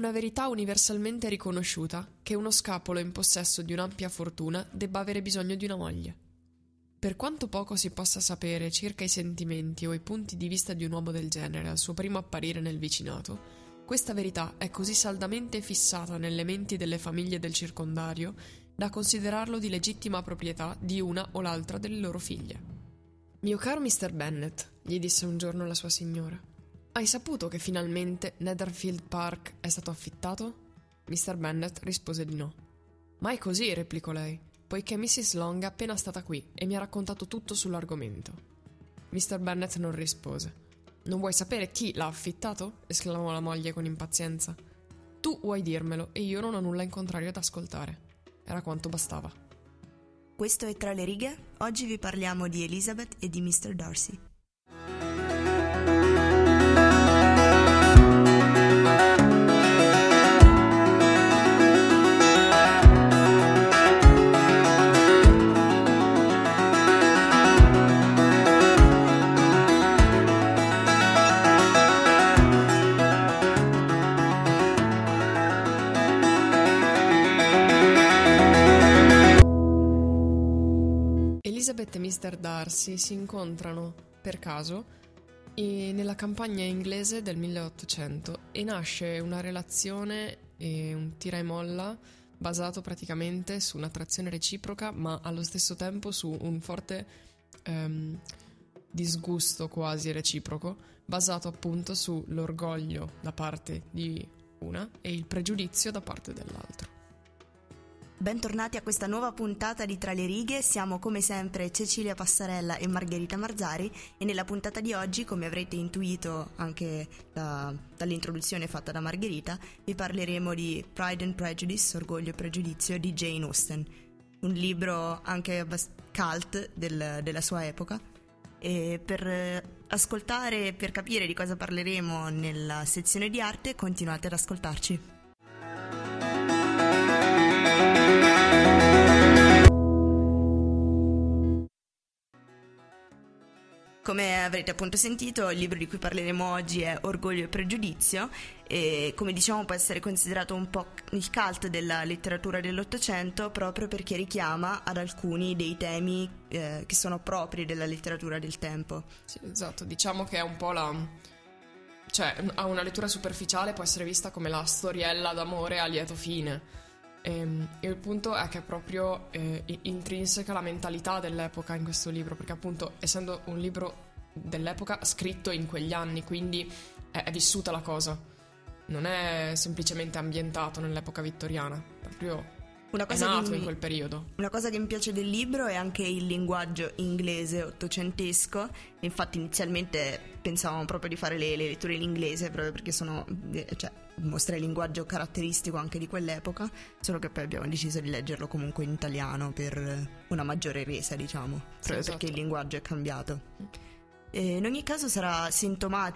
verità universalmente riconosciuta che uno scapolo in possesso di un'ampia fortuna debba avere bisogno di una moglie. Per quanto poco si possa sapere circa i sentimenti o i punti di vista di un uomo del genere al suo primo apparire nel vicinato, questa verità è così saldamente fissata nelle menti delle famiglie del circondario da considerarlo di legittima proprietà di una o l'altra delle loro figlie. Mio caro Mr. Bennet, gli disse un giorno la sua signora, hai saputo che finalmente Netherfield Park è stato affittato? Mr. Bennet rispose di no. Ma è così, replicò lei, poiché Mrs. Long è appena stata qui e mi ha raccontato tutto sull'argomento. Mr. Bennet non rispose. Non vuoi sapere chi l'ha affittato? esclamò la moglie con impazienza. Tu vuoi dirmelo e io non ho nulla in contrario ad ascoltare. Era quanto bastava. Questo è Tra le righe. Oggi vi parliamo di Elizabeth e di Mr. Darcy. Elizabeth e Mr. Darcy si incontrano per caso nella campagna inglese del 1800 e nasce una relazione e un tira e molla basato praticamente su un'attrazione reciproca ma allo stesso tempo su un forte um, disgusto quasi reciproco basato appunto sull'orgoglio da parte di una e il pregiudizio da parte dell'altro. Bentornati a questa nuova puntata di Tra le righe, siamo come sempre Cecilia Passarella e Margherita Marzari e nella puntata di oggi, come avrete intuito anche da, dall'introduzione fatta da Margherita, vi parleremo di Pride and Prejudice, Orgoglio e Pregiudizio di Jane Austen, un libro anche cult del, della sua epoca. E per ascoltare e per capire di cosa parleremo nella sezione di arte, continuate ad ascoltarci. Come avrete appunto sentito, il libro di cui parleremo oggi è Orgoglio e Pregiudizio e come diciamo può essere considerato un po' il cult della letteratura dell'Ottocento proprio perché richiama ad alcuni dei temi eh, che sono propri della letteratura del tempo. Sì, esatto, diciamo che è un po' la... cioè a una lettura superficiale può essere vista come la storiella d'amore a lieto fine. Ehm, il punto è che è proprio eh, intrinseca la mentalità dell'epoca in questo libro, perché appunto essendo un libro dell'epoca scritto in quegli anni, quindi è, è vissuta la cosa, non è semplicemente ambientato nell'epoca vittoriana, proprio una cosa è nato mi, in quel periodo. Una cosa che mi piace del libro è anche il linguaggio inglese ottocentesco. Infatti, inizialmente pensavamo proprio di fare le, le letture in inglese proprio perché sono, eh, cioè, mostra il linguaggio caratteristico anche di quell'epoca. Solo che poi abbiamo deciso di leggerlo comunque in italiano per una maggiore resa, diciamo. Proprio sì, esatto. perché il linguaggio è cambiato. E in ogni caso sarà sintomatico